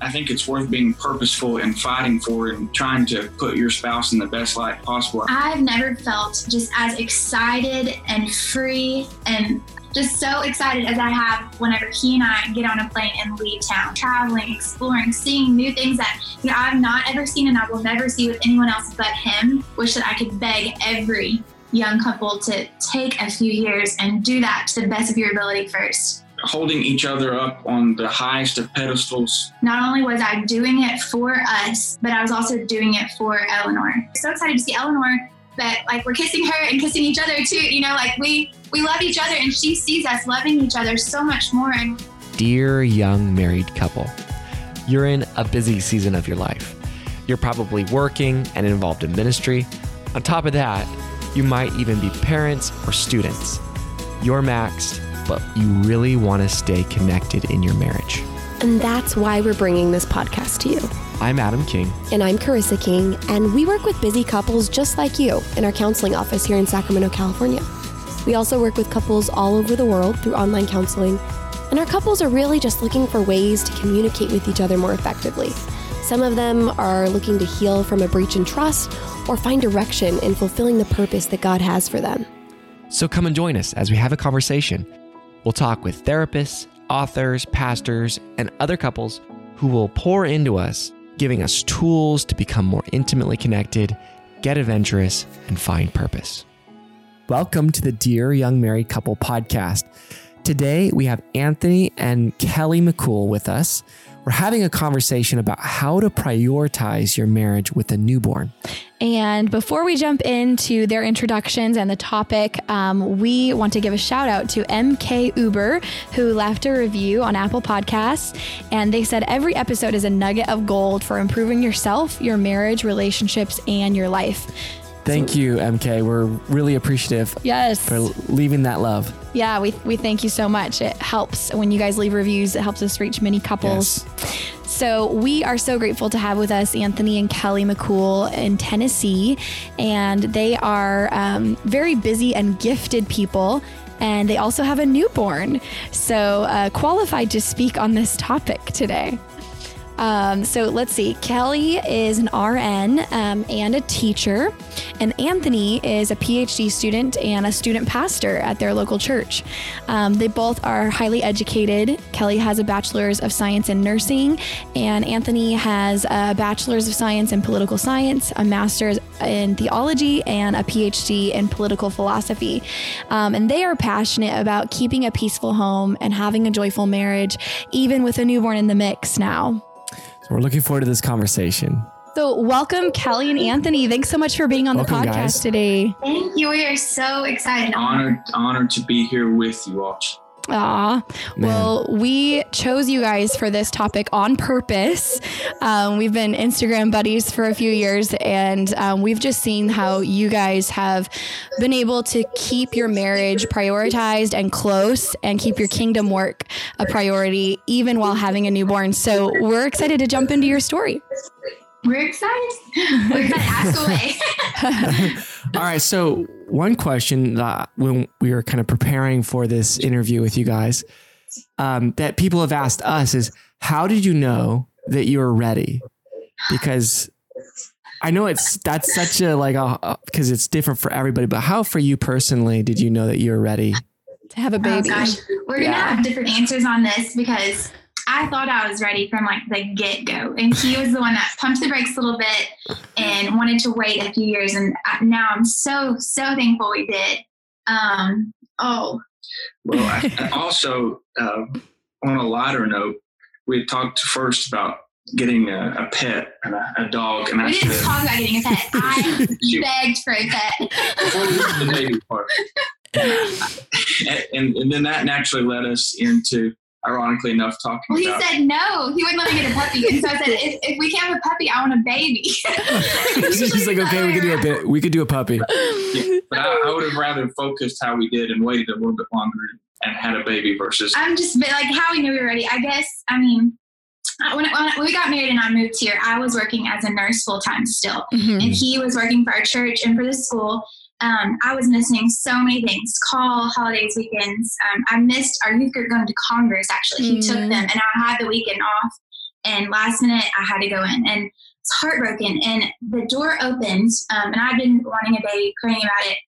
I think it's worth being purposeful and fighting for and trying to put your spouse in the best light possible. I've never felt just as excited and free and just so excited as I have whenever he and I get on a plane and leave town, traveling, exploring, seeing new things that you know I've not ever seen and I will never see with anyone else but him. Wish that I could beg every young couple to take a few years and do that to the best of your ability first. Holding each other up on the highest of pedestals. Not only was I doing it for us, but I was also doing it for Eleanor. So excited to see Eleanor that like we're kissing her and kissing each other too. You know, like we we love each other and she sees us loving each other so much more. And dear young married couple, you're in a busy season of your life. You're probably working and involved in ministry. On top of that, you might even be parents or students. You're maxed but you really want to stay connected in your marriage. And that's why we're bringing this podcast to you. I'm Adam King. And I'm Carissa King, and we work with busy couples just like you in our counseling office here in Sacramento, California. We also work with couples all over the world through online counseling, and our couples are really just looking for ways to communicate with each other more effectively. Some of them are looking to heal from a breach in trust or find direction in fulfilling the purpose that God has for them. So come and join us as we have a conversation We'll talk with therapists, authors, pastors, and other couples who will pour into us, giving us tools to become more intimately connected, get adventurous, and find purpose. Welcome to the Dear Young Married Couple podcast. Today we have Anthony and Kelly McCool with us. We're having a conversation about how to prioritize your marriage with a newborn. And before we jump into their introductions and the topic, um, we want to give a shout out to MK Uber, who left a review on Apple Podcasts. And they said every episode is a nugget of gold for improving yourself, your marriage, relationships, and your life. Thank you, MK. We're really appreciative. Yes. For leaving that love. Yeah, we, we thank you so much. It helps when you guys leave reviews, it helps us reach many couples. Yes. So, we are so grateful to have with us Anthony and Kelly McCool in Tennessee. And they are um, very busy and gifted people and they also have a newborn. So, uh, qualified to speak on this topic today. Um, so let's see. Kelly is an RN um, and a teacher, and Anthony is a PhD student and a student pastor at their local church. Um, they both are highly educated. Kelly has a bachelor's of science in nursing, and Anthony has a bachelor's of science in political science, a master's in theology, and a PhD in political philosophy. Um, and they are passionate about keeping a peaceful home and having a joyful marriage, even with a newborn in the mix now. We're looking forward to this conversation. So, welcome, Kelly and Anthony. Thanks so much for being on welcome, the podcast guys. today. Thank you. We are so excited. Honored, honored to be here with you all. Ah, well, we chose you guys for this topic on purpose. Um, we've been Instagram buddies for a few years, and um, we've just seen how you guys have been able to keep your marriage prioritized and close and keep your kingdom work a priority, even while having a newborn. So we're excited to jump into your story. We're excited. We're excited. Ask away. All right. So, one question that when we were kind of preparing for this interview with you guys, um, that people have asked us is, how did you know that you were ready? Because I know it's that's such a like a because it's different for everybody. But how for you personally did you know that you were ready to have a baby? Oh, We're gonna have different answers on this because I thought I was ready from like the get go. And he was the one that pumped the brakes a little bit and wanted to wait a few years. And now I'm so, so thankful we did. Um, oh. Well, I, I also, uh, on a lighter note, we talked first about getting a, a pet and a, a, dog. And we I didn't said, talk about getting a pet. I begged for a pet. Before the baby part. and, and, and then that naturally led us into ironically enough, talking about. Well, he about. said no. He wouldn't let me get a puppy, and so I said, if, if we can't have a puppy, I want a baby. He's like, okay, we could do a bit. We could do a puppy. Yeah, but I, I would have rather focused how we did and waited a little bit longer and had a baby versus. I'm just but like how we knew we were ready. I guess. I mean, when, when we got married and I moved here, I was working as a nurse full time still, Mhm. and he was working for our church and for the school. Um, I was missing so many things: call, holidays, weekends. Um, I missed our youth group going to Congress. Actually, he took Mm. them, and I had the weekend off. And last minute, I had to go in, and it's heartbroken. And the door opened, um, and I'd been wanting a baby, praying about it.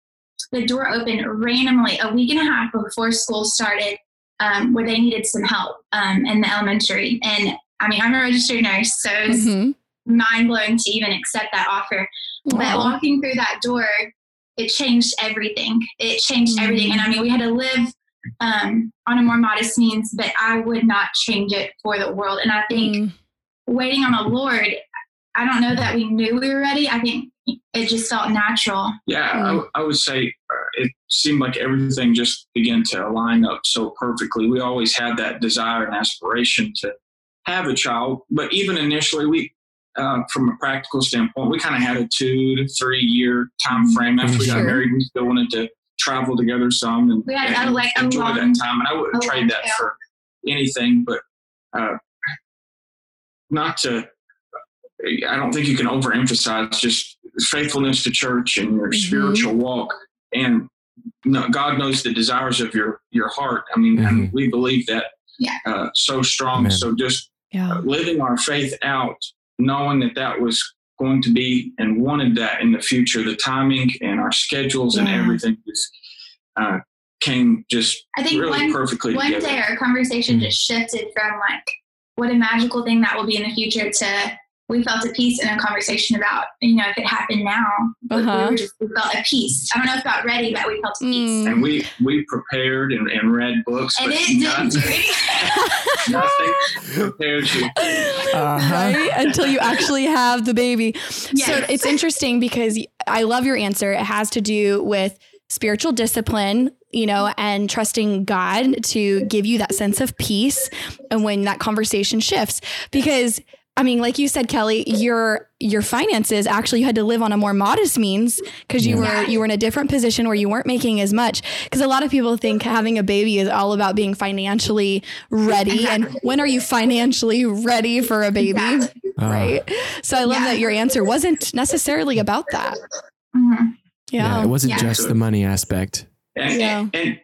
The door opened randomly a week and a half before school started, um, where they needed some help um, in the elementary. And I mean, I'm a registered nurse, so it was Mhm. mind blowing to even accept that offer. But walking through that door, it changed everything. It changed everything. And I mean, we had to live um, on a more modest means, but I would not change it for the world. And I think Mm. waiting on the Lord, I don't know that we knew we were ready. I think it just felt natural. Yeah, I Mm. w- I, would say uh, it seemed like everything just began to line up so perfectly. We always had that desire and aspiration to have a child, but even initially, we, uh, from a practical standpoint, we kind of had a two to three year time frame. After we got Sure. married, we still wanted to travel together some and, We had a- and like a enjoy long- that time. And I wouldn't trade that tail. for anything. But uh, not to. I don't think you can overemphasize just faithfulness to church and your Mhm. spiritual walk. And no, God knows the desires of your your heart. I mean, and we believe that Yeah. uh, so strong. Amen. So just Yeah. uh, living our faith out, knowing that that was going to be and wanted that in the future, the timing and our schedules and everything just uh, came just I think really one, perfectly one together. day our conversation Mm. just shifted from like what a magical thing that will be in the future to we felt a peace in a conversation about you know if it happened now Uh-huh. we were just we felt a peace i don't know if about ready but we felt a peace Mm. and we we prepared and, and read books, and but it not- didn't do anything nothing prepares you. Uh-huh. right until you actually have the baby. So it's interesting because I love your answer. It has to do with spiritual discipline, you know, and trusting God to give you that sense of peace and when that conversation shifts because I mean, like you said, Kelly, your your finances actually you had to live on a more modest means because you Yeah. were you were in a different position where you weren't making as much. Because a lot of people think having a baby is all about being financially ready. And when are you financially ready for a baby? Exactly. Uh, right? So I love Yeah. that your answer wasn't necessarily about that. Mhm. yeah. Yeah. It wasn't Yeah. just the money aspect. And, Yeah. and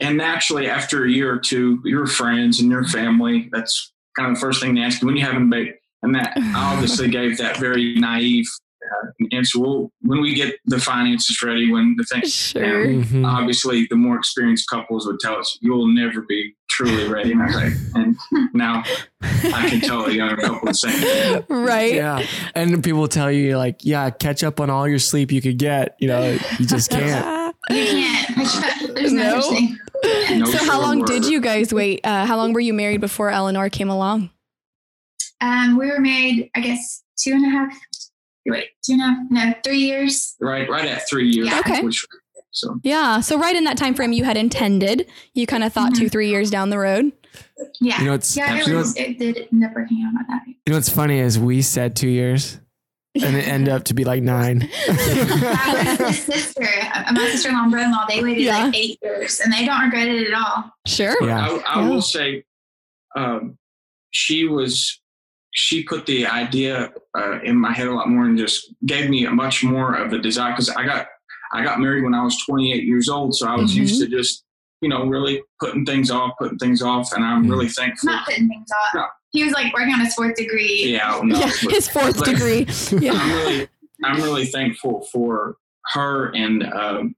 and naturally, after a year or two, your friends and your family, that's kind of the first thing they ask you when you have a baby. And that I obviously gave that very naive uh, answer. Well, when we get the finances ready, when the thing, Sure. Mhm. obviously, the more experienced couples would tell us, you'll never be truly ready. And I was like, and now I can tell a younger couple the same. Right. Yeah. And people tell you, like, yeah, catch up on all your sleep you could get. You know, you just can't. you can't there's no, No. Such thing No so how long did you guys wait? Uh, how long were you married before Eleanor came along? um we were married i guess two and a half wait two and a half no three years Right, right at three years. Yeah. Okay. Which, so Yeah. So right in that time frame you had intended. You kind of thought two, three years down the road. yeah You know, it's, yeah it, was, it did end up working out about that you know what's funny is we said two years and it ended up to be like nine. That was his sister, my sister-in-law brother-in-law. They waited Yeah. like eight years, and they don't regret it at all. Sure. yeah. I, I Yeah. will say, um, she was, she put the idea uh, in my head a lot more and just gave me a much more of a desire because I got, I got married when I was 28 years old, so I was Mhm. used to just, you know, really putting things off, putting things off, and I'm Mhm. really thankful. Not putting things off. No. He was like working on his fourth degree. Yeah, no, Yeah. but- His fourth but- degree. Yeah. I'm really, I'm really thankful for her and um,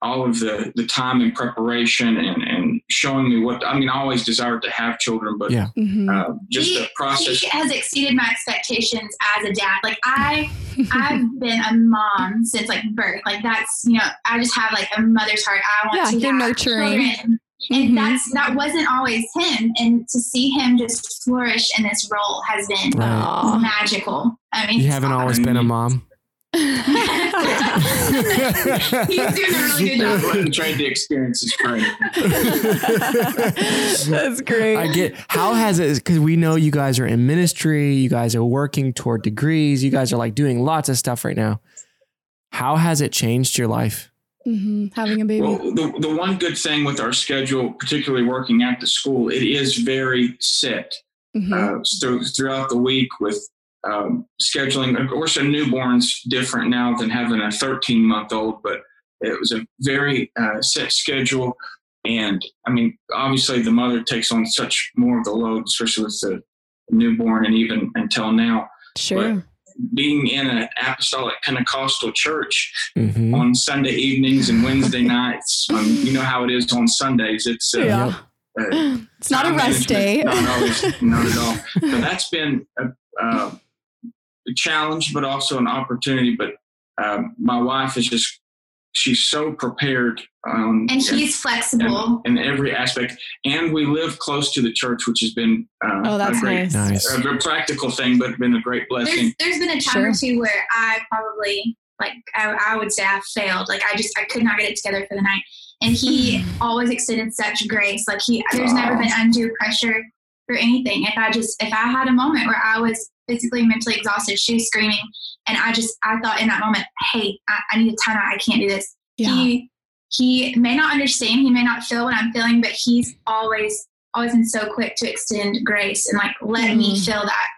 all of the the time and preparation and and showing me what I mean. I always desired to have children, but Yeah. Mhm. uh, just he, the process. he has exceeded my expectations as a dad. Like I, I've been a mom since like birth. Like that's you know, I just have like a mother's heart. I want Yeah, to you're have nurturing. children. And Mhm. that's that wasn't always him, and to see him just flourish in this role has been Right. Magical. I mean, You haven't always been a mom. He's doing a really good job. wouldn't trade the experiences for. That's great. I get how has it because we know you guys are in ministry, you guys are working toward degrees, you guys are like doing lots of stuff right now. How has it changed your life? Hmm Having a baby. Well, the, the one good thing with our schedule, particularly working at the school, it is very set Mhm. uh, through, throughout the week with um, scheduling. Of course, a newborn's different now than having a 13 month old, but it was a very uh, set schedule. And I mean, obviously, the mother takes on such more of the load, especially with the newborn, and even until now. sure. Being in an apostolic Pentecostal church, Mhm. on Sunday evenings and Wednesday nights. Um, you know how it is on Sundays. It's uh, Yeah. uh, It's not a rest day. Not always, not at all. So that's been a, uh, a challenge, but also an opportunity. But um, my wife is just she's so prepared. Um, And he's flexible. in, in every aspect, and we live close to the church, which has been uh, Oh, that's a great, nice. Nice. a practical thing, but been a great blessing. There's there's been a time or two where I probably like I, I would say I failed. Like I just I could not get it together for the night. And he always extended such grace. Like he there's never been undue pressure for anything. If I just if I had a moment where I was physically mentally exhausted, she was screaming, and I just I thought in that moment, hey, I, I need a timeout. I can't do this. Yeah. He he may not understand. He may not feel what I'm feeling, but he's always always been so quick to extend grace and like let me Mhm. feel that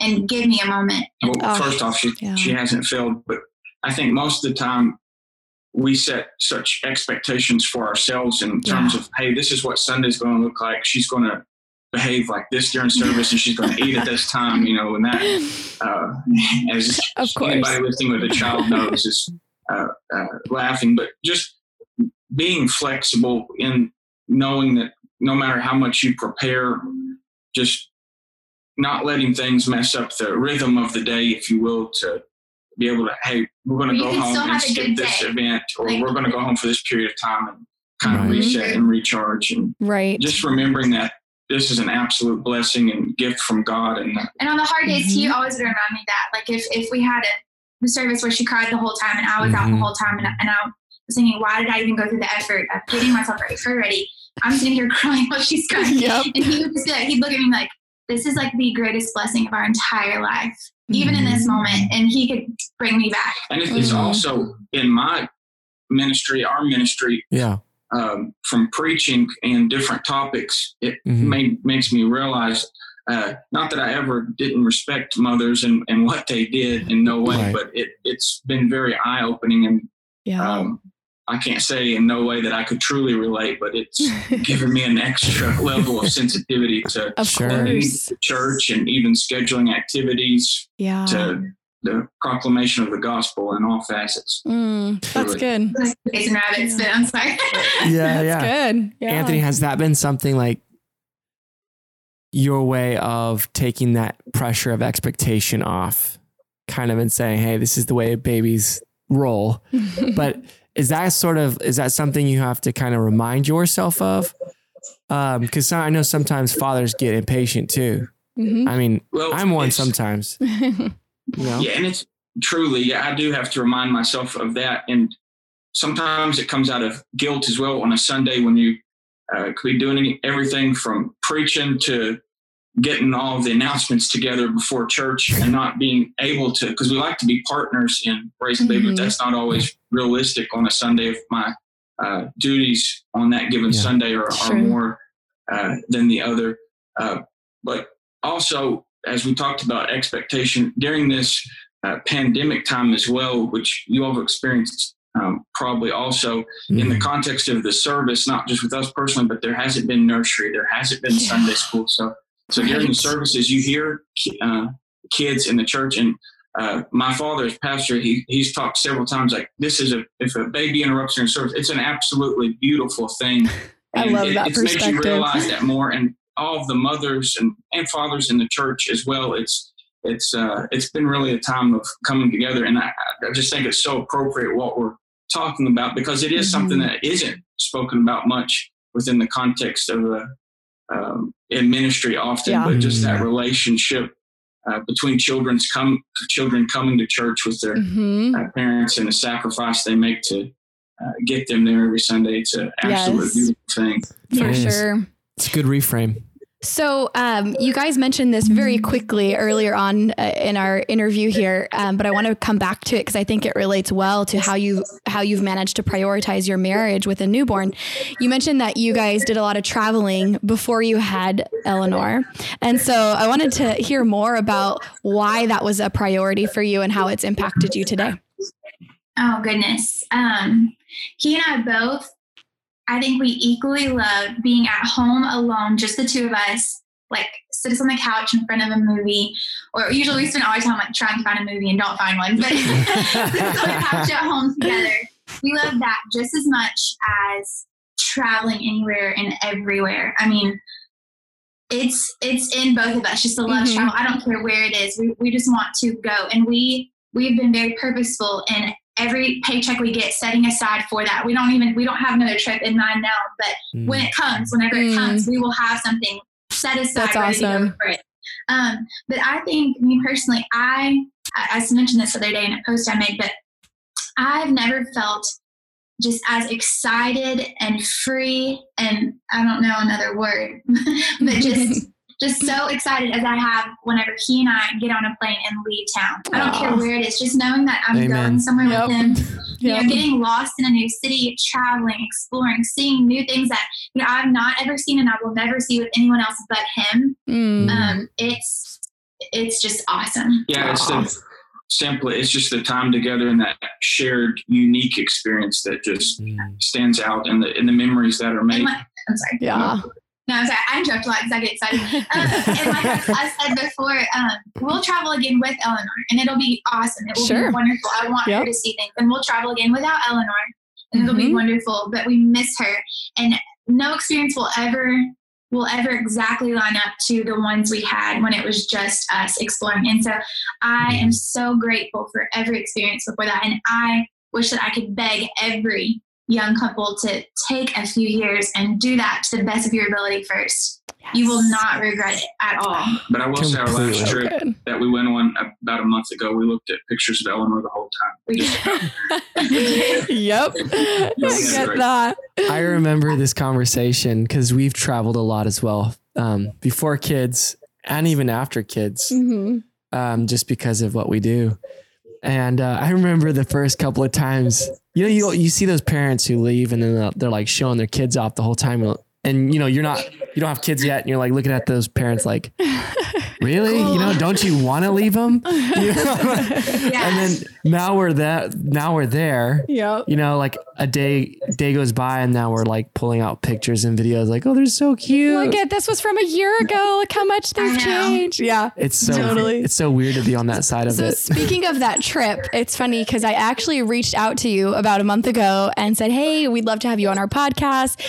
and give me a moment. Well, Oh, first off, she yeah. she hasn't failed, but I think most of the time we set such expectations for ourselves in terms Yeah. of, hey, this is what Sunday's going to look like. She's going to behave like this during service, and she's going to eat at this time, you know, and that, uh, as Of course. anybody listening with a child knows, is uh, uh, laughing, but just being flexible in knowing that no matter how much you prepare, just not letting things mess up the rhythm of the day, if you will, to be able to, hey, we're going to go home and skip this day. event, or Like- we're going to go home for this period of time and kind of Right. reset and recharge. And Right. just remembering that this is an absolute blessing and gift from God. And And on the hard days, he Mhm. always would remind me that. Like if, if we had a the service where she cried the whole time and I was out the Mhm. whole time and, and I was thinking, why did I even go through the effort of getting myself ready for ready? I'm sitting here crying while she's crying. Yep. And he would just be like, he'd look at me like, this is like the greatest blessing of our entire life, even in this moment. And he could bring me back. and it- it's Mhm. also in my ministry, our ministry, Yeah. Um, from preaching and different topics, it Mhm. made, makes me realize uh, not that I ever didn't respect mothers and, and what they did in no way, Right. but it, it's been very eye opening. And Yeah. um, I can't say in no way that I could truly relate, but it's given me an extra level of sensitivity to of the church and even scheduling activities Yeah. to the proclamation of the gospel in all facets. Mm, that's Really. good. Jason Rabbits, but I'm sorry. Yeah. That's yeah. good. Yeah. Anthony, has that been something like your way of taking that pressure of expectation off? Kind of and saying, hey, this is the way babies roll. But is that sort of is that something you have to kind of remind yourself of? Because I know sometimes fathers get impatient too. Mhm. I mean, Well, I'm one sometimes. You know? Yeah, and it's truly, yeah, I do have to remind myself of that. And sometimes it comes out of guilt as well on a Sunday when you uh, could be doing everything from preaching to getting all the announcements together before church and not being able to, because we like to be partners in raising baby, Mhm. but that's not always realistic on a Sunday if my uh, duties on that given Yeah. Sunday are, are more uh, than the other. Uh, but also, as we talked about expectation during this uh, pandemic time as well, which you all have experienced um, probably also in the Mhm. context of the service, not just with us personally, but there hasn't been nursery, there hasn't been Yeah. Sunday school. So, so during the Right. services, you hear uh, kids in the church, and uh, my father is pastor. He he's talked several times like this is a if a baby interrupts your service, it's an absolutely beautiful thing. I And love it, that it's made you perspective. realize that more, and all of the mothers and, and fathers in the church as well. It's it's uh, it's been really a time of coming together, and I, I just think it's so appropriate what we're talking about because it is something Mhm. that isn't spoken about much within the context of a um, in ministry often, Yeah. but just that Mhm. relationship uh, between children's come children coming to church with their Mhm. uh, parents and the sacrifice they make to uh, get them there every Sunday. It's an absolute Yes. beautiful thing. For It is. sure. It's a good reframe. So, um, you guys mentioned this very quickly earlier on uh, in our interview here, um, but I want to come back to it because I think it relates well to how you how you've managed to prioritize your marriage with a newborn. You mentioned that you guys did a lot of traveling before you had Eleanor, and so I wanted to hear more about why that was a priority for you and how it's impacted you today. Oh goodness. Um, he and I both, I think we equally love being at home alone, just the two of us, like sit us on the couch in front of a movie. Or usually we spend all our time like trying to find a movie and don't find one, but sit on the couch at home together. We love that just as much as traveling anywhere and everywhere. I mean, it's it's in both of us just to love Mhm. travel. I don't care where it is. We we just want to go. And we we've been very purposeful in every paycheck we get setting aside for that. We don't even we don't have another trip in mind now, but Mm. when it comes, whenever Mm. it comes, we will have something set aside That's ready to awesome. go for it. Um, but I think me personally, I I I mentioned this the other day in a post I made, but I've never felt just as excited and free and I don't know another word, but just just so excited as I have whenever he and I get on a plane and leave town. I don't care where it is, just knowing that I'm Amen. going somewhere Yep. with him you Yep. know, getting lost in a new city, traveling, exploring, seeing new things that you know I've not ever seen and I will never see with anyone else but him. Mm. Um, it's it's just awesome. Yeah, it's the simply it's just the time together and that shared unique experience that just Mm. stands out and the and the memories that are made. I'm sorry. Yeah. No, I'm sorry. I interrupt a lot because I get excited. Um, and like I, said before, um, we'll travel again with Eleanor, and it'll be awesome. It will Sure. be wonderful. I want Yep. her to see things, and we'll travel again without Eleanor, and it'll be Mhm. wonderful. But we miss her, and no experience will ever will ever exactly line up to the ones we had when it was just us exploring. And so, I am so grateful for every experience before that, and I wish that I could beg every young couple to take a few years and do that to the best of your ability first. You will not regret it at all. But I will say our last trip Good. that we went on about a month ago, we looked at pictures of Eleanor the whole time. Yep. I get that. I remember this conversation because we've traveled a lot as well, um, before kids and even after kids, hmm um, just because of what we do. And uh, I remember the first couple of times, you know, you you see those parents who leave and then they're- they're like showing their kids off the whole time, and you know you're not you don't have kids yet, and you're like looking at those parents like, really, you know, don't you want to leave them? You know? And then now we're that now we're there, Yep. you know, like a day day goes by and now we're like pulling out pictures and videos like, oh, they're so cute. Look at this was from a year ago. Look how much they've changed. Yeah. it's so Totally. it's so weird to be on that side of So it. speaking of that trip, it's funny because I actually reached out to you about a month ago and said, "Hey, we'd love to have you on our podcast."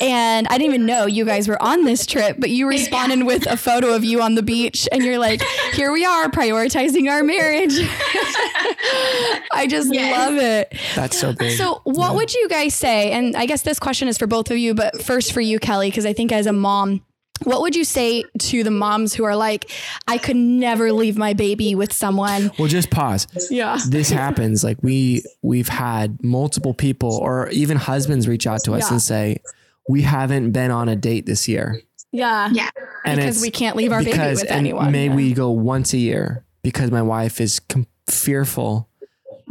And I didn't even know you guys were on this trip, but you responded with a photo of you on the beach, and you're like, "Here we are, prioritizing our marriage." I just Yes. love it. That's so big. So, what would you guys say? And I guess this question is for both of you, but first for you, Kelly, because I think as a mom, what would you say to the moms who are like, I could never leave my baby with someone? well, just pause. Yeah. This happens. Like we we've had multiple people or even husbands reach out to us Yeah. and say, we haven't been on a date this year. Yeah. Yeah. And because we can't leave our baby with and anyone. May Yeah. we go once a year because my wife is com- fearful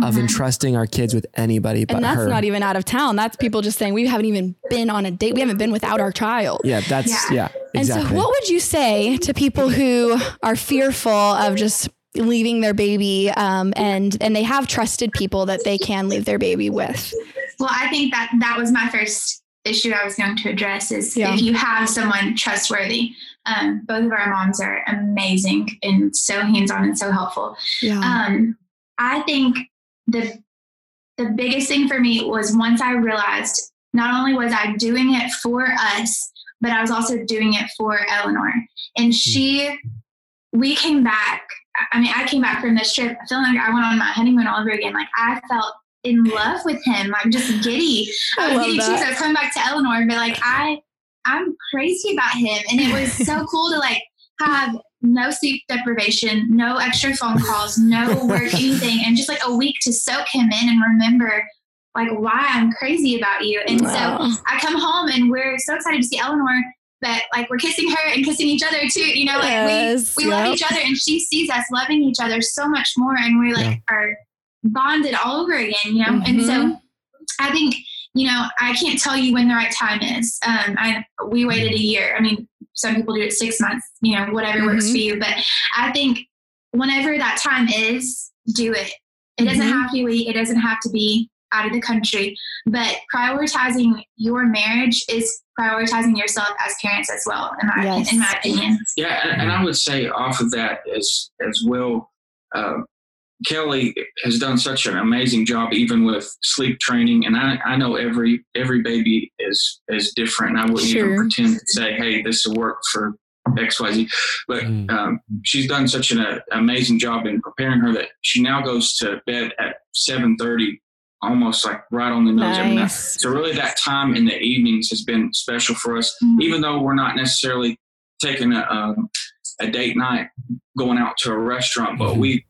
of entrusting our kids with anybody but and that's her. not even out of town. That's people just saying we haven't even been on a date. We haven't been without our child. yeah, that's Yeah. yeah, And so, what would you say to people who are fearful of just leaving their baby, um, and and they have trusted people that they can leave their baby with? Well, I think that that was my first issue I was going to address is Yeah. if you have someone trustworthy. Um, both of our moms are amazing and so hands-on and so helpful. Yeah. Um, I think the the biggest thing for me was once I realized not only was I doing it for us, but I was also doing it for Eleanor. And hmm. she, we came back. I mean, I came back from this trip feeling like I went on my honeymoon all over again. Like I felt in love with him. I'm just giddy. I I was giddy too. So I was coming back to Eleanor, but like I, I'm crazy about him, and it was so cool to like have no sleep deprivation, no extra phone calls, no work, anything, and just like a week to soak him in and remember like why I'm crazy about you. And Wow. so I come home and we're so excited to see Eleanor that like we're kissing her and kissing each other too. You know, like Yes, we, we love each other and she sees us loving each other so much more and we like are bonded all over again, you know? And so Mhm. I think, you know, I can't tell you when the right time is. Um, I we waited a year. I mean, some people do it six months, you know, whatever works Mhm. for you. But I think whenever that time is, do it. It doesn't Mhm. have to be. It doesn't have to be out of the country. But prioritizing your marriage is prioritizing yourself as parents as well, in my Yes. in my opinion. Yeah, and, and I would say off of that as as well, uh, Kelly has done such an amazing job, even with sleep training. And I, I know every every baby is is different. And I wouldn't Sure. even pretend to say, hey, this will work for X Y Z. But Mm. um, she's done such an uh, amazing job in preparing her that she now goes to bed at seven thirty, almost like right on the nose every night. Nice. So really, that time in the evenings has been special for us, Mhm. even though we're not necessarily taking a um, a date night, going out to a restaurant, but Mhm. we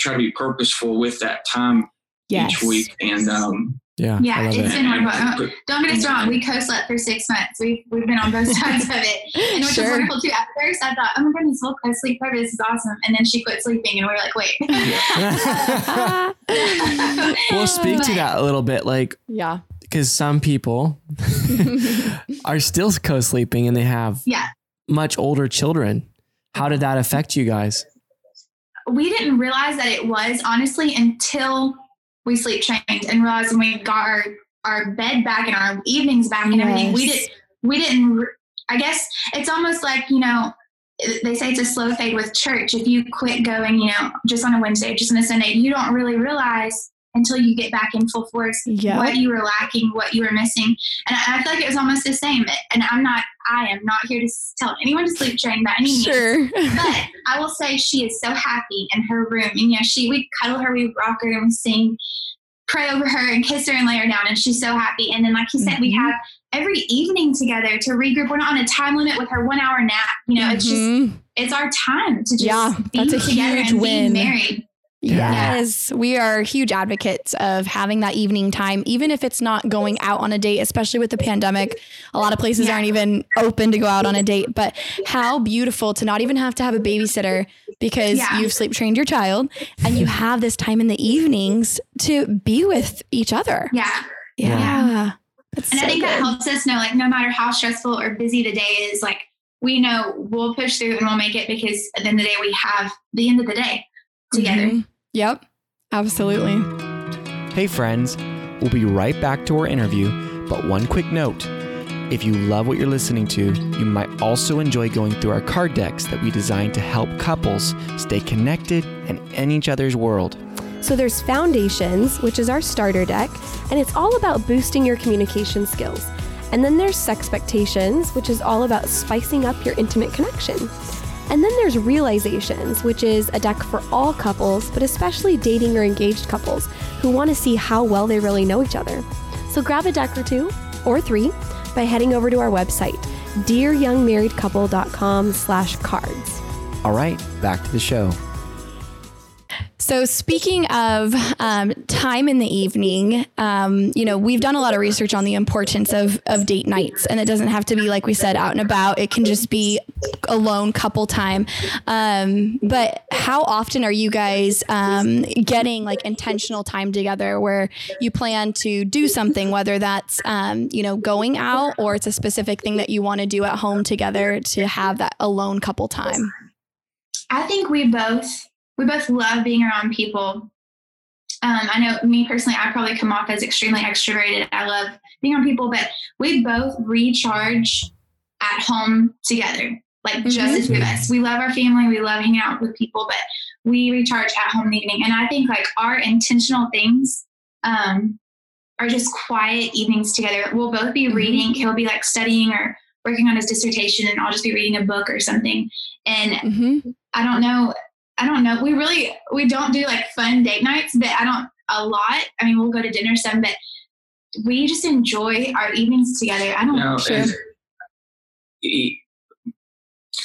try to be purposeful with that time Yes. each week. And um, Yeah. Yeah, I love it's it. been hard. and But, uh, put- don't get us wrong, we co-slept for six months. We've we've been on both sides of it. And which Sure. is wonderful too. At first I thought, oh my goodness, we'll co-sleep forever. This is awesome. And then she quit sleeping and we were like, wait. We'll speak to that a little bit, like yeah. because some people are still co-sleeping and they have Yeah. much older children. How did that affect you guys? We didn't realize that it was honestly until we sleep trained and realized when we got our our bed back and our evenings back and everything we Yes. did we didn't i guess it's almost like you know they say it's a slow fade with church if you quit going you know just on a wednesday just on a sunday you don't really realize until you get back in full force Yeah. what you were lacking what you were missing and I, I feel like it was almost the same and i'm not i am not here to tell anyone to sleep train by any means Sure. but I will say she is so happy in her room. And you know, she we cuddle her, we rock her, and we sing, pray over her, and kiss her and lay her down, and she's so happy. And then, like you said, we Mhm. have every evening together to regroup. We're not on a time limit with her one hour nap. You know, it's just Mhm. it's our time to just Yeah, be that's a together huge and win. be married. Yeah. Yes, we are huge advocates of having that evening time, even if it's not going out on a date, especially with the pandemic. A lot of places Yeah. aren't even open to go out on a date, but how beautiful to not even have to have a babysitter because Yeah. you've sleep trained your child and you have this time in the evenings to be with each other. Yeah. Yeah. That's And so I think that helps us know, like, no matter how stressful or busy the day is, like, we know we'll push through and we'll make it because at the end of the day, we have the end of the day together. Mhm. Yep. Absolutely. Hey, friends, we'll be right back to our interview, but one quick note. If you love what you're listening to, you might also enjoy going through our card decks that we designed to help couples stay connected and in each other's world. So there's Foundations, which is our starter deck, and it's all about boosting your communication skills. And then there's Sexpectations, which is all about spicing up your intimate connection. And then there's Realizations, which is a deck for all couples, but especially dating or engaged couples who want to see how well they really know each other. So grab a deck or two or three by heading over to our website, dearyoungmarriedcouple.com slash cards. All right, back to the show. So, speaking of um, time in the evening, um, you know, we've done a lot of research on the importance of, of date nights, and it doesn't have to be, like we said, out and about. It can just be alone couple time. Um, but how often are you guys um, getting like intentional time together where you plan to do something, whether that's, um, you know, going out or it's a specific thing that you want to do at home together to have that alone couple time? I think we both we both love being around people. Um, I know me personally, I probably come off as extremely extroverted. I love being around people, but we both recharge at home together, like just Mhm. as two of us. We love our family, we love hanging out with people, but we recharge at home in the evening. And I think like our intentional things um, are just quiet evenings together. We'll both be Mhm. reading. He'll be like studying or working on his dissertation, and I'll just be reading a book or something. And Mm-hmm. I don't know. I don't know. We really we don't do like fun date nights, but I don't a lot. I mean, we'll go to dinner some, but we just enjoy our evenings together. I don't you know, Sure.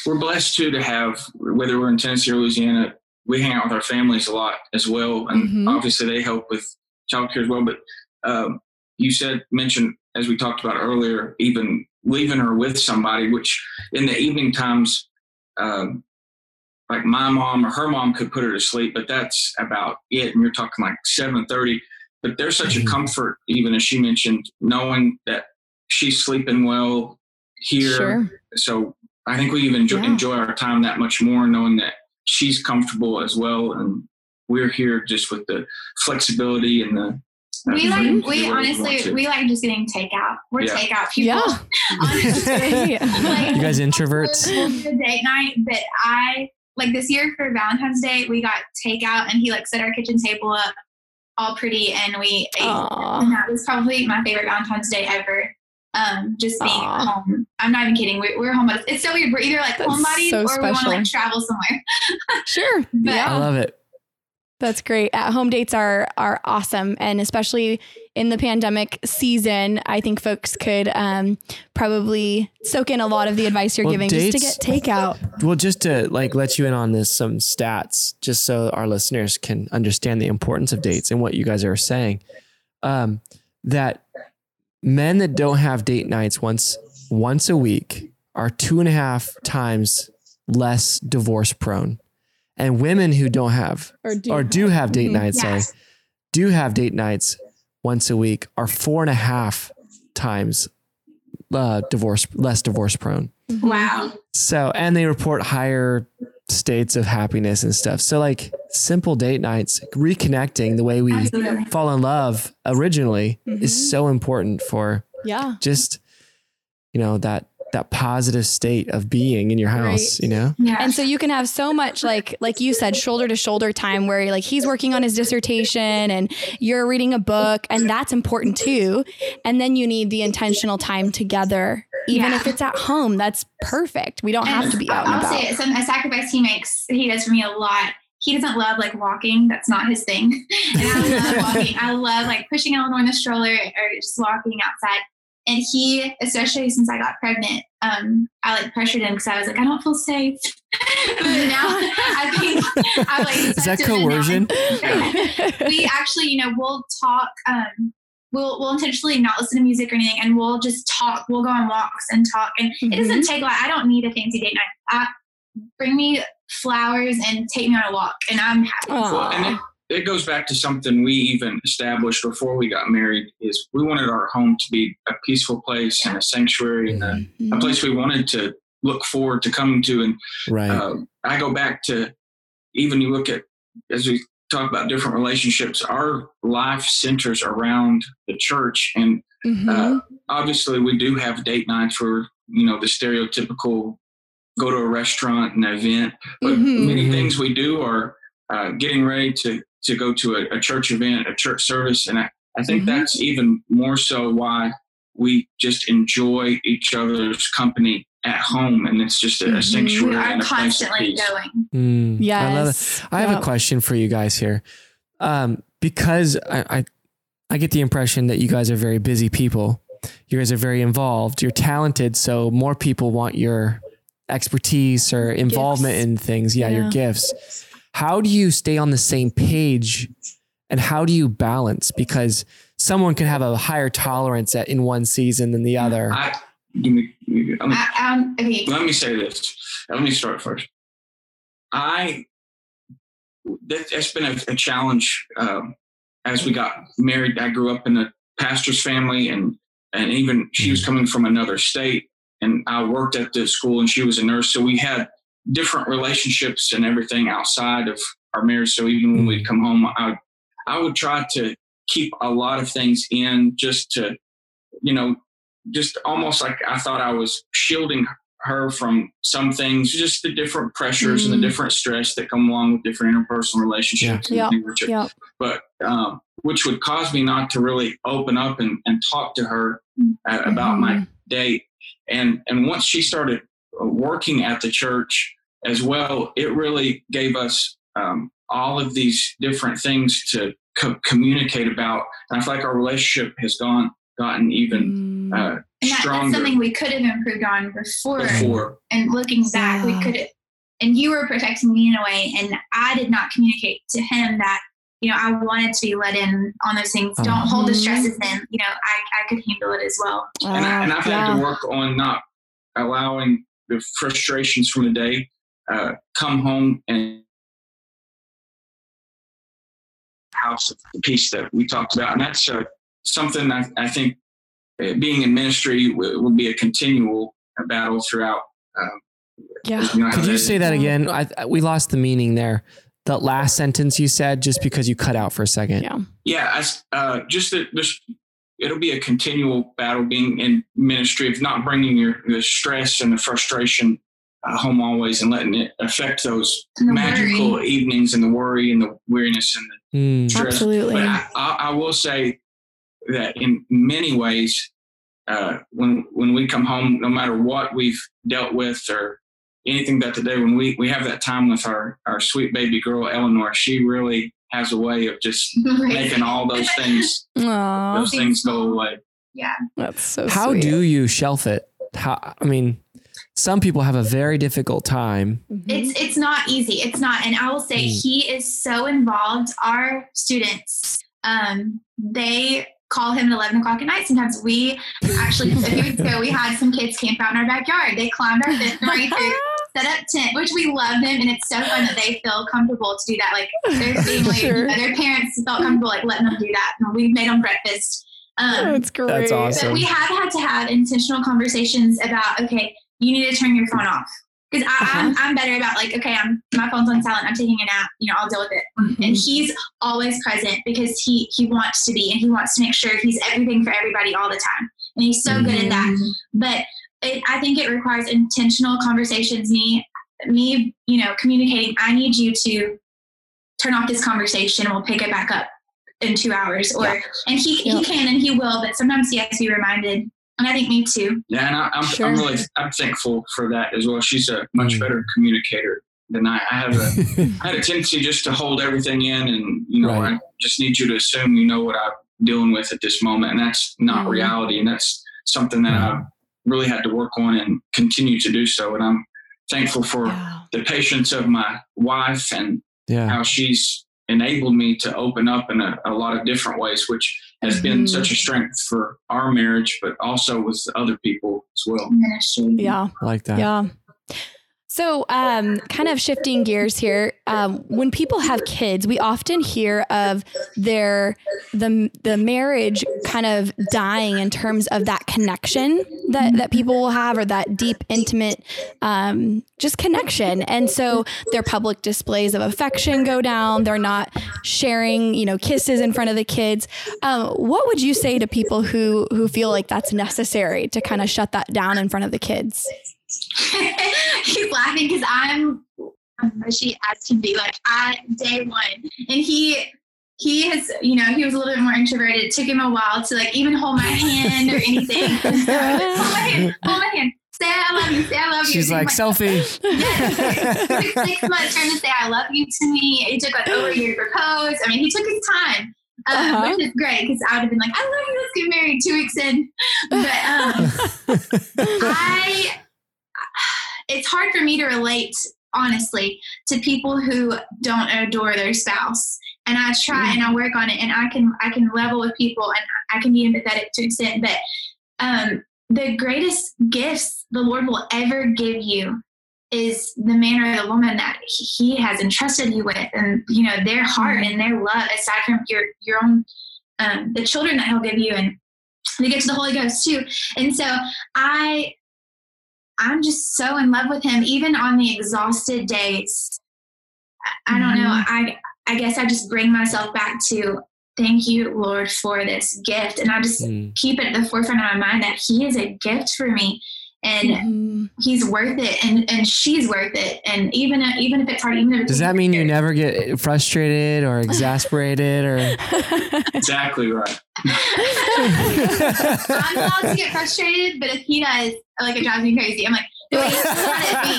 we're blessed too to have whether we're in Tennessee or Louisiana, we hang out with our families a lot as well, and Mhm. obviously they help with childcare as well. But um, you said mentioned as we talked about earlier, even leaving her with somebody, which in the evening times, um, like my mom or her mom could put her to sleep, but that's about it. And you're talking like seven thirty. But there's such a Mhm. comfort, even as she mentioned, knowing that she's sleeping well here. Sure. So I think we even enjoy, Yeah. enjoy our time that much more, knowing that she's comfortable as well, and we're here just with the flexibility and the. uh, We like we do what want honestly to. we like just getting takeout. We're Yeah. takeout people. Yeah. Honestly. Like, You guys introverts? We'll a date night, but I like this year for Valentine's Day we got takeout and he like set our kitchen table up all pretty and we ate. Aw. And that was probably my favorite Valentine's Day ever. Um, just being Aw. at home. I'm not even kidding. We, we're homebodies. It's so weird. We're either like That's homebodies so or we want to like travel somewhere. Sure. But- I love it. That's great. At home dates are are awesome, and especially in the pandemic season, I think folks could um, probably soak in a lot of the advice you're Well, giving just to dates- get takeout. Well, just to like let you in on this, some stats, just so our listeners can understand the importance of dates and what you guys are saying. Um, that men that don't have date nights once once a week are two and a half times less divorce prone, and women who don't have Or do, or do have date Mhm. nights, Yes. say, do have date nights once a week are four and a half times uh, divorce less divorce prone. Wow. So, and they report higher states of happiness and stuff. So, like simple date nights, reconnecting the way we Absolutely. fall in love originally Mhm. is so important for Yeah. just, you know, that that positive state of being in your house, Right. you know? Yeah. And so you can have so much like like you said shoulder to shoulder time where like he's working on his dissertation and you're reading a book and that's important too. And then you need the intentional time together. Even Yeah. if it's at home, that's perfect. We don't have to be out and I'll about. say it. Some a sacrifice he makes, he does for me a lot. He doesn't love like walking. That's not his thing. And I love walking. I love like pushing Eleanor in the stroller or just walking outside. And he, especially since I got pregnant, um, I like pressured him because I was like, I don't feel safe. but now I think I like Is that accepted it now. coercion? we actually, you know, we'll talk. Um, we'll we'll intentionally not listen to music or anything, and we'll just talk. We'll go on walks and talk, and it doesn't take a lot. I don't need a fancy date night. I, bring me flowers and take me on a walk, and I'm happy. Well, and it, it goes back to something we even established before we got married is we wanted our home to be a peaceful place and a sanctuary and a, Mm-hmm. a place we wanted to look forward to coming to and Right. uh, I go back to even you look at as we talk about different relationships, our life centers around the church, and Mhm. uh, obviously we do have date nights for you know the stereotypical go to a restaurant and event, but Mhm. many Mhm. things we do are uh, getting ready to to go to a, a church event, a church service, and I, I think Mhm. that's even more so why we just enjoy each other's company at home, and it's just a, a Mhm. we sanctuary are and a constantly peace. going. Mm, yes. I love it. I have a question for you guys here. Um, because I, I I get the impression that you guys are very busy people. You guys are very involved. You're talented, so more people want your expertise or involvement Gifts. in things. Yeah, your Yeah. gifts. How do you stay on the same page and how do you balance? Because someone could have a higher tolerance at, in one season than the other. I, give me, let, me, I, um, okay, let me say this. Let me start first. I that, that's been a, a challenge um, as we got married. I grew up in a pastor's family, and and even she was coming from another state, and I worked at the school, and she was a nurse. So we had different relationships and everything outside of our marriage. So even when we'd come home, I I would try to keep a lot of things in just to, you know, just almost like I thought I was shielding her from some things, just the different pressures and Mm. the different stress that come along with different interpersonal relationships. and Yeah. which- Yep. But um, which would cause me not to really open up and, and talk to her uh, about Mm-hmm. my date. And and once she started working at the church as well, it really gave us um, all of these different things to co- communicate about. And I feel like our relationship has gone gotten even Mm. uh, And that, that's stronger something we could have improved on before. before. And looking back, we could and you were protecting me in a way, and I did not communicate to him that, you know, I wanted to be let in on those things. Don't hold the stresses in. You know, I, I could handle it as well. and, I, and I've had to work on not allowing the frustrations from the day uh, come home and house of peace that we talked about, and that's uh, something I, I think uh, being in ministry will, will be a continual battle throughout. Um, Yeah. you know, Could you how say that again? I, I- we lost the meaning there. The last sentence you said, just because you cut out for a second. Yeah. Yeah, as, uh, just that this, it'll be a continual battle being in ministry of not bringing your the stress and the frustration uh, home always and letting it affect those And magical worry. evenings and the worry and the weariness and the Mm. stress. Absolutely. But I, I, I will say that in many ways, uh, when when we come home, no matter what we've dealt with or anything that today, when we, we have that time with our, our sweet baby girl Eleanor, she really has a way of just making all those things Aw, those things go away. Yeah. that's so How sweet. do you shelf it? How, I mean, some people have a very difficult time. Mhm. It's it's not easy. It's not. And I will say Mm. he is so involved. Our students, um, they call him at eleven o'clock at night. Sometimes we actually a few weeks ago we had some kids camp out in our backyard. They climbed our fence story through, set up tent, which we love them, and it's so fun that they feel comfortable to do that. Like their family, Sure. you know, their parents felt comfortable like letting them do that. And we made them breakfast. Um, That's great. That's awesome. but we have had to have intentional conversations about, okay, you need to turn your phone off. Because I'm, uh-huh. I'm better about like, okay, I'm my phone's on silent. I'm taking a nap. You know, I'll deal with it. And mm-hmm. he's always present because he he wants to be and he wants to make sure he's everything for everybody all the time. And he's so good at that. Mm-hmm. But it, I think it requires intentional conversations. Me, me, you know, communicating. I need you to turn off this conversation. and We'll pick it back up in two hours. Or and he Yeah. he can and he will. But sometimes he has to be reminded. And I think me too. Yeah, and I, I'm, Sure. I'm really I'm thankful for that as well. She's a much Mm. better communicator than I. I have a I had a tendency just to hold everything in, and you know, Right. I just need you to assume you know what I'm dealing with at this moment, and that's not Mhm. reality, and that's something that I've really had to work on and continue to do so. And I'm thankful for Yeah. the patience of my wife and yeah. how she's enabled me to open up in a, a lot of different ways, which has been Mhm. such a strength for our marriage, but also with other people as well. Yeah. I like that. Yeah. So, um, kind of shifting gears here. Um, when people have kids, we often hear of their the the marriage kind of dying in terms of that connection that that people will have, or that deep, intimate, um, just connection. And so, their public displays of affection go down. They're not sharing, you know, kisses in front of the kids. Um, what would you say to people who who feel like that's necessary to kind of shut that down in front of the kids? He's laughing because I'm mushy as can be. Like I day one, and he he has you know he was a little bit more introverted. It took him a while to like even hold my hand or anything. hold my hand, hold my hand. Say I love you. Say I love you. She's And like, selfie. Yes. It took six months for him to say I love you to me. It took like over a year to propose. I mean, he took his time. Uh, Uh-huh. Which is great because I would have been like, I love you, let's get married two weeks in. But um, I, it's hard for me to relate, honestly, to people who don't adore their spouse. And I try and I work on it, and I can I can level with people, and I can be empathetic to an extent. But um, the greatest gifts the Lord will ever give you is the man or the woman that He has entrusted you with, and you know their heart and their love, aside from your your own um, the children that He'll give you, and we get to the Holy Ghost too. And so I I'm just so in love with him, even on the exhausted days. I, I don't know. I I guess I just bring myself back to thank you, Lord, for this gift, and I just Mm. keep it at the forefront of my mind that He is a gift for me, and Mhm. He's worth it, and and she's worth it, and even even if it's hard, even if it's Does that mean you never get frustrated or exasperated or? Exactly right. I'm allowed to get frustrated, but if he does, like it drives me crazy. I'm like, no, he's mad at me.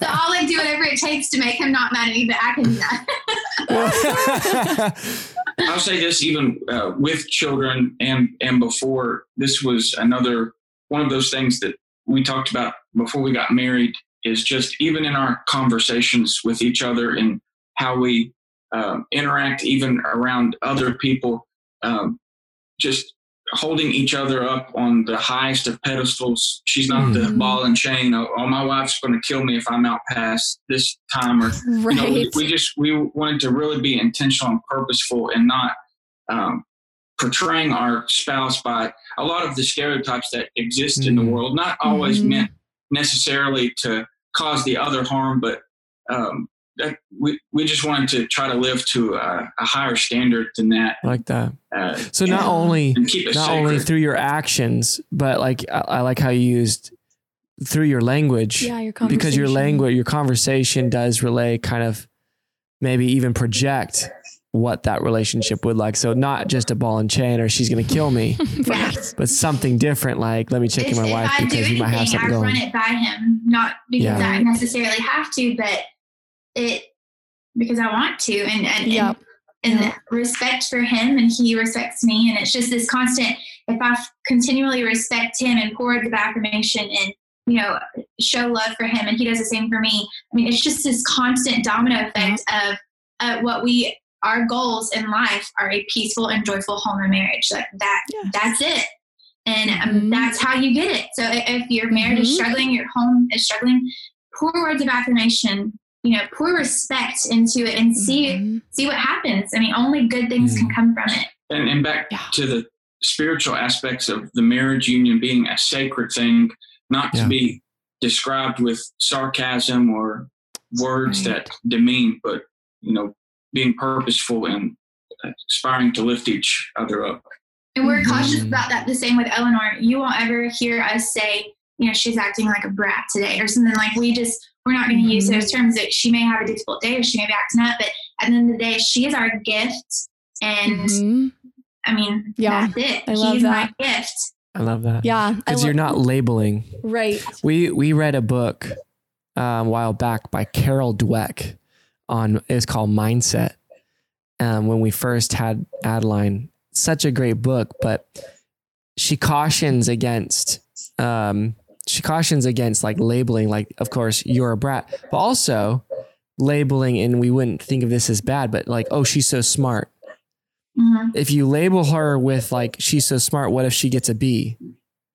So I'll like do whatever it takes to make him not mad at me, but I can do that. I'll say this even uh, with children and and before this was another one of those things that we talked about before we got married is just even in our conversations with each other and how we um, interact even around other people, um, just holding each other up on the highest of pedestals. She's not mm-hmm. the ball and chain. Oh, oh my wife's going to kill me if I'm out past this time. Or right. you know, we, we, just we wanted to really be intentional and purposeful and not um, portraying our spouse by a lot of the stereotypes that exist mm-hmm. in the mm-hmm. world. Not always mm-hmm. meant necessarily to cause the other harm, but um, that we, we just wanted to try to live to a, a higher standard than that. Like that. Uh, so not only not sacred. only through your actions, but like I, I, like how you used through your language. Yeah, your because your language, your conversation does relay kind of maybe even project what that relationship would like. So not just a ball and chain or she's going to kill me, right. but something different. Like, let me check in my wife because he might have something I going. run it by him, not because yeah. I necessarily have to, but it because I want to and and, yep. and, and respect for him and he respects me and it's just this constant if I continually respect him and pour the affirmation and you know show love for him and he does the same for me I mean it's just this constant domino effect of uh, what we our goals in life are a peaceful and joyful home and marriage like that yes. that's it and um, mm-hmm. that's how you get it so if your marriage mm-hmm. is struggling your home is struggling pour words of affirmation you know pour respect into it and see mm-hmm. see what happens i mean only good things mm-hmm. can come from it and, and back yeah. to the spiritual aspects of the marriage union being a sacred thing not yeah. to be described with sarcasm or words right. that demean but you know being purposeful and aspiring to lift each other up and we're cautious mm-hmm. about that the same with eleanor you won't ever hear us say you know she's acting like a brat today or something like we just we're not going to use those mm-hmm. terms that she may have a difficult day or she may be acting up, but at the end of the day, she is our gift. And mm-hmm. I mean, yeah, that's it. I love She's that. my gift. I love that. Yeah. Because lo- you're not labeling. Right. We we read a book um, a while back by Carol Dweck on it's called Mindset. Um, when we first had Adeline, such a great book, but she cautions against um, she cautions against like labeling, like, of course, you're a brat, but also labeling, and we wouldn't think of this as bad, but like, oh, she's so smart. Mm-hmm. If you label her with like, she's so smart, what if she gets a B?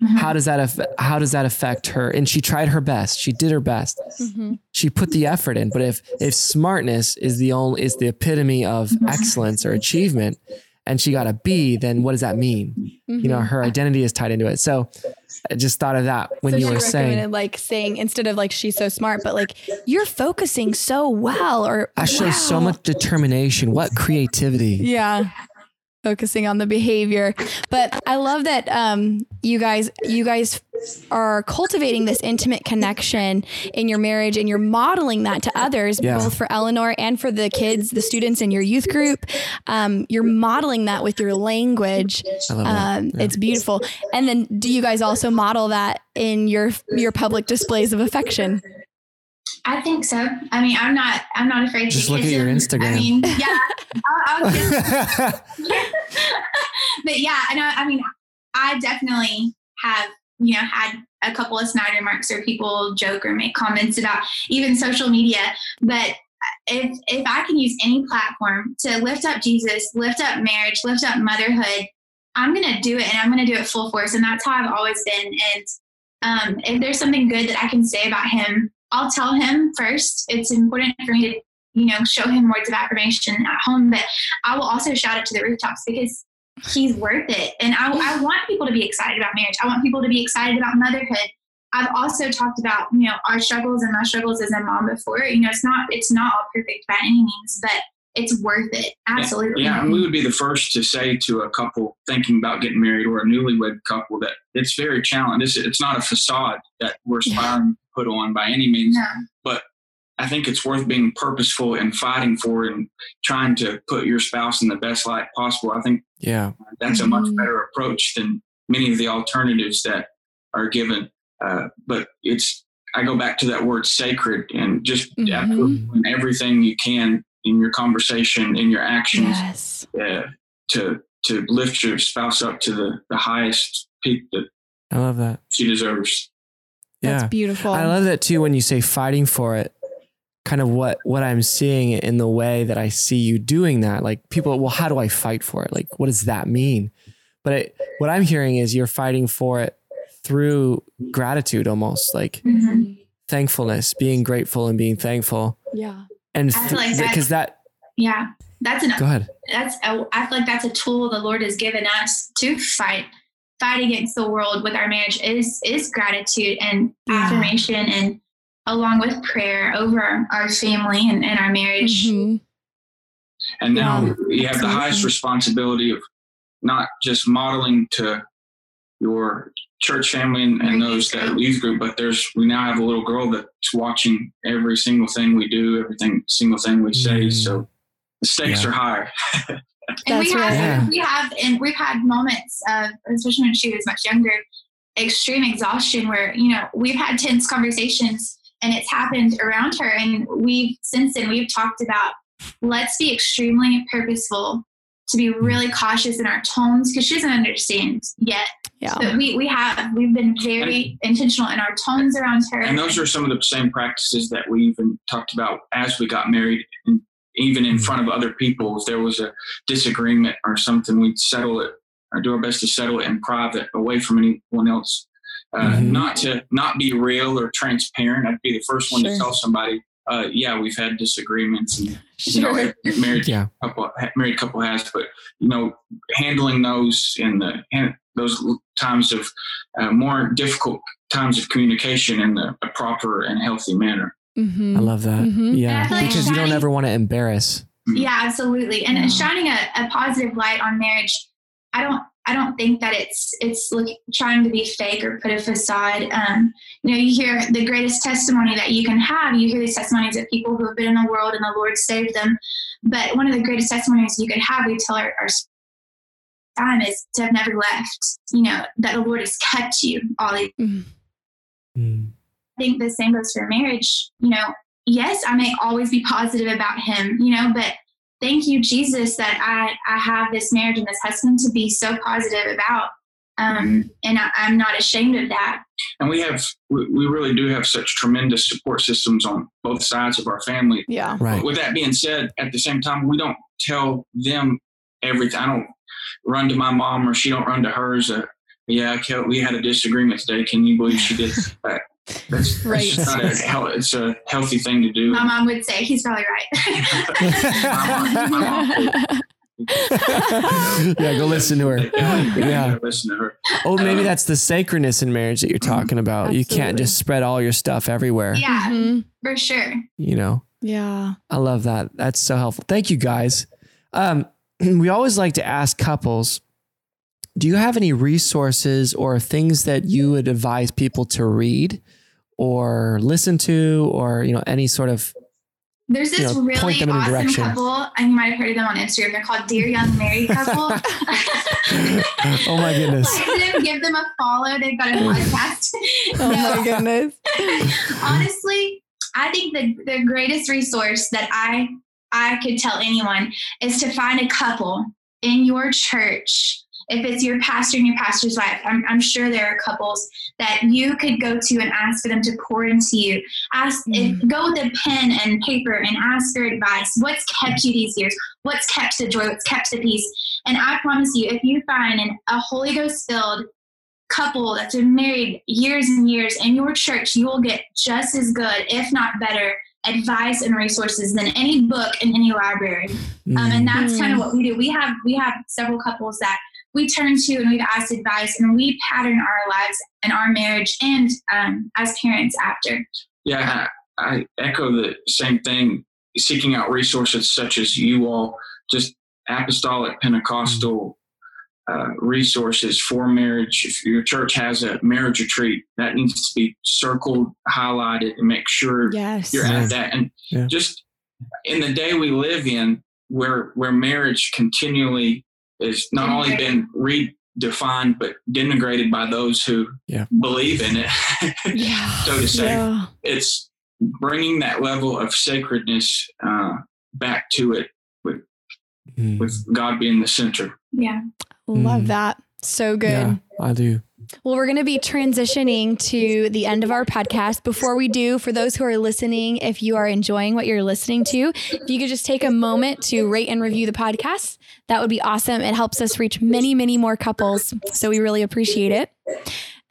Mm-hmm. How does that aff- how does that affect her? And she tried her best. She did her best. Mm-hmm. She put the effort in. But if if smartness is the only is the epitome of mm-hmm. excellence or achievement, and she got a B, then what does that mean? You know, mm-hmm. her identity is tied into it. So I just thought of that when so you were saying, like saying instead of like she's so smart, but like you're focusing so well, or I show wow. so much determination. What creativity? Yeah, focusing on the behavior. But I love that um, you guys you guys are cultivating this intimate connection in your marriage and you're modeling that to others, yeah. both for Eleanor and for the kids, the students in your youth group. Um, you're modeling that with your language. Um, yeah. It's beautiful. And then, do you guys also model that in your your public displays of affection? I think so. I mean, I'm not. I'm not afraid. Just to look at your Instagram. I mean, yeah. I'll, I'll just, but yeah, and I, I mean, I definitely have you know had a couple of snide remarks or people joke or make comments about even social media. But if if I can use any platform to lift up Jesus, lift up marriage, lift up motherhood, I'm gonna do it, and I'm gonna do it full force. And that's how I've always been. And um, if there's something good that I can say about him I'll tell him first. It's important for me to, you know, show him words of affirmation at home, but I will also shout it to the rooftops because he's worth it. And I, I want people to be excited about marriage. I want people to be excited about motherhood. I've also talked about, you know, our struggles and my struggles as a mom before. You know, it's not it's not all perfect by any means, but it's worth it. Absolutely. Yeah, and we would be the first to say to a couple thinking about getting married or a newlywed couple that it's very challenging. It's, it's not a facade that we're aspiring put on by any means. No. But I think it's worth being purposeful and fighting for and trying to put your spouse in the best light possible. I think yeah, that's mm-hmm. a much mm-hmm. better approach than many of the alternatives that are given. Uh, but it's I go back to that word sacred and just mm-hmm. everything you can in your conversation, in your actions, yes. uh, to to lift your spouse up to the, the highest peak that I love that. she deserves. That's Yeah. beautiful. I love that too when you say fighting for it. Kind of what what I'm seeing in the way that I see you doing that. Like people, well, how do I fight for it? Like, what does that mean? But it, what I'm hearing is you're fighting for it through gratitude, almost like Mhm. thankfulness, being grateful and being thankful. yeah. And I like because that, Yeah, that's an go ahead. that's a, I feel like that's a tool the Lord has given us to fight fight against the world with our marriage is is gratitude and Yeah. affirmation and along with prayer over our, our family and, and our marriage. Mhm. And now Yeah. you have the highest responsibility of not just modeling to your church family and, and those that youth group, but there's we now have a little girl that's watching every single thing we do, everything single thing we say. Mm. So the stakes Yeah. are higher. And we have right. Yeah. we have and we've had moments of especially when she was much younger, extreme exhaustion where, you know, we've had tense conversations and it's happened around her and we've since then we've talked about let's be extremely purposeful to be mm. really cautious in our tones because she doesn't understand yet. Yeah. But we, we have we've been very intentional in our tones around her. And those are some of the same practices that we even talked about as we got married. And even in front of other people, if there was a disagreement or something, we'd settle it or do our best to settle it in private, away from anyone else. Uh, Mhm. Not to not be real or transparent. I'd be the first one Sure. to tell somebody, uh, "Yeah, we've had disagreements, and you know, married Yeah. couple, married couple has." But you know, handling those in the those times of uh, more difficult times of communication in the, a proper and healthy manner. Mhm. I love that. Mhm. Yeah. And I feel like Because you don't ever want to embarrass. Yeah, absolutely. And Yeah. shining a, a positive light on marriage, I don't I don't think that it's it's like trying to be fake or put a facade. Um, you know, you hear the greatest testimony that you can have. You hear these testimonies of people who have been in the world and the Lord saved them. But one of the greatest testimonies you could have, we tell our, our time is to have never left. You know that the Lord has kept you all these Mhm. Mm. I think the same goes for marriage. You know, yes, I may always be positive about him, you know, but thank you, Jesus, that I, I have this marriage and this husband to be so positive about. Um, and I, I'm not ashamed of that. And we have, we, we really do have such tremendous support systems on both sides of our family. Yeah. Right. With that being said, at the same time, we don't tell them everything. I don't run to my mom or she don't run to hers. Uh, yeah, we had a disagreement today. Can you believe she did that? That's, that's Right. just not a, it's a healthy thing to do. My mom would say, he's probably right. My mom- my mom- yeah, go listen to her. Yeah, Yeah. listen to her. Oh, maybe that's the sacredness in marriage that you're talking about. You can't just spread all your stuff everywhere. yeah, Mhm. for sure. You know, Yeah. I love that. That's so helpful. Thank you guys. Um, we always like to ask couples do you have any resources or things that you would advise people to read or listen to or, you know, any sort of There's this You know, really them in a awesome couple, and you might have heard of them on Instagram. They're called Dear Young Married Couple. Oh my goodness. Them, give them a follow. They've got a podcast. Oh my goodness. Honestly, I think the, the greatest resource that I I could tell anyone is to find a couple in your church. If it's your pastor and your pastor's wife, I'm, I'm sure there are couples that you could go to and ask for them to pour into you. Ask, if, go with a pen and paper and ask for advice. What's kept you these years? What's kept the joy? What's kept the peace? And I promise you, if you find an, a Holy Ghost filled couple that's been married years and years in your church, you will get just as good, if not better, advice and resources than any book in any library. Um, and that's kind of what we do. We have we have several couples that we turn to and we've asked advice and we pattern our lives and our marriage and um, as parents after. Yeah, I, I echo the same thing. Seeking out resources such as you all, just apostolic Pentecostal uh, resources for marriage. If your church has a marriage retreat, that needs to be circled, highlighted, and make sure Yes. you're Yeah. at that. And Yeah. just in the day we live in, where where marriage continually is not only been redefined but denigrated by those who Yeah. believe in it, Yeah. so to say Yeah. it's bringing that level of sacredness uh, back to it Mm. with God being the center. Yeah. Love Mm. that. So good. Yeah, I do. Well, we're going to be transitioning to the end of our podcast. Before we do, for those who are listening, if you are enjoying what you're listening to, if you could just take a moment to rate and review the podcast, that would be awesome. It helps us reach many, many more couples. So we really appreciate it.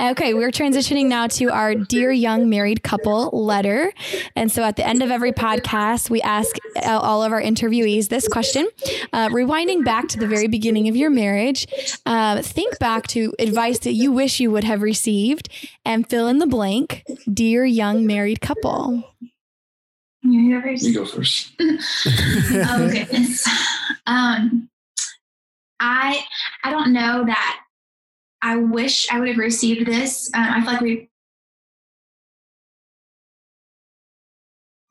Okay, we're transitioning now to our Dear Young Married Couple letter. And so at the end of every podcast, we ask all of our interviewees this question uh, Rewinding back to the very beginning of your marriage, uh, think back to advice that you wish you would have received and fill in the blank Dear Young Married Couple. You go first. You oh goodness. Um, I I don't know that I wish I would have received this. Um, I feel like we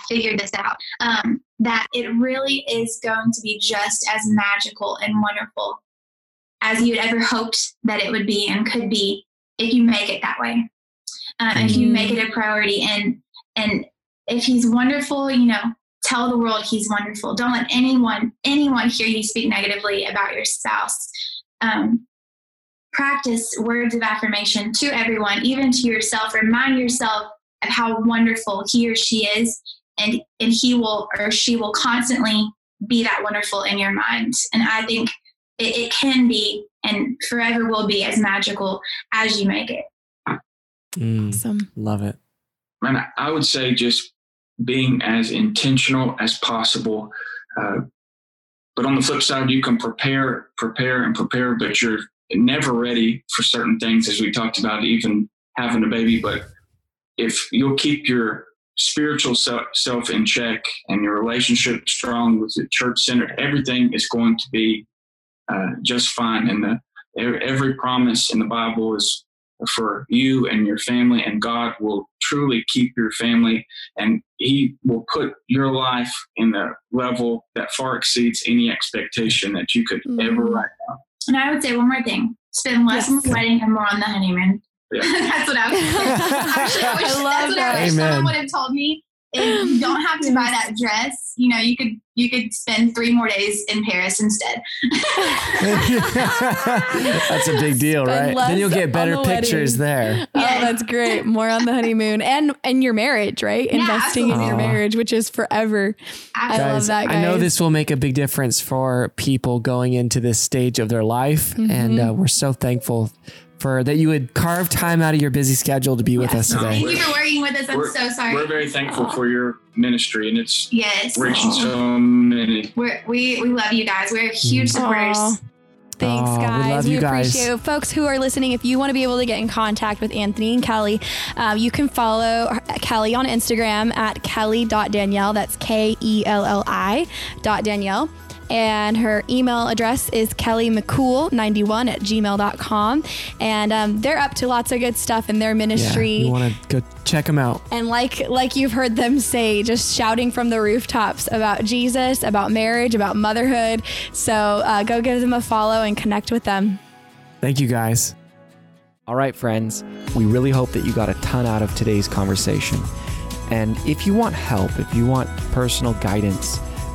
figured this out. Um, that it really is going to be just as magical and wonderful as you'd ever hoped that it would be and could be if you make it that way. Mm-hmm. If you make it a priority and and if he's wonderful, you know, tell the world he's wonderful. Don't let anyone anyone hear you speak negatively about your spouse. Um, practice words of affirmation to everyone, even to yourself. Remind yourself of how wonderful he or she is, and and he will or she will constantly be that wonderful in your mind. And I think it, it can be and forever will be as magical as you make it. Mm, awesome, love it. Man, I would say just being as intentional as possible. Uh, but on the flip side, you can prepare, prepare, and prepare, but you're never ready for certain things, as we talked about, even having a baby. But if you'll keep your spiritual self in check and your relationship strong with the church centered, everything is going to be uh, just fine. And the every promise in the Bible is for you and your family, and God will truly keep your family, and He will put your life in a level that far exceeds any expectation that you could mm-hmm. ever write down. And I would say one more thing: spend less yes. on the wedding and more on the honeymoon. Yeah. that's what I was. Actually, I, wish, I love that's what that. I wish Amen. someone would have told me. If you don't have to buy that dress, you know, you could you could spend three more days in Paris instead. that's a big deal, spend right? Then you'll get better the pictures wedding. there. Oh, that's great. More on the honeymoon and and your marriage, right? Yeah, Investing absolutely. in your marriage, which is forever. Absolutely. I love that. Guys. I know this will make a big difference for people going into this stage of their life, mm-hmm. and uh, we're so thankful for that you would carve time out of your busy schedule to be with us today. Thank you for working with us. I'm we're, so sorry. We're very thankful for your ministry, and it's yes, reaching so many. We're, we we love you guys. We're huge supporters. Aww. Thanks, guys. We, we appreciate it. Folks who are listening, if you want to be able to get in contact with Anthony and Kelli, uh, you can follow Kelli on Instagram at kelli.danielle. That's K E L L I dot Danielle and her email address is kellimccool91 at gmail.com. And um, they're up to lots of good stuff in their ministry. Yeah, you want to go check them out. And like like you've heard them say, just shouting from the rooftops about Jesus, about marriage, about motherhood. So uh, go give them a follow and connect with them. Thank you, guys. All right, friends. We really hope that you got a ton out of today's conversation. And if you want help, if you want personal guidance,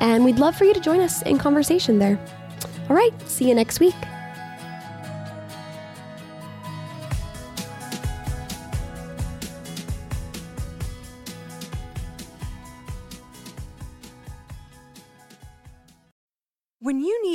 and we'd love for you to join us in conversation there. All right, see you next week.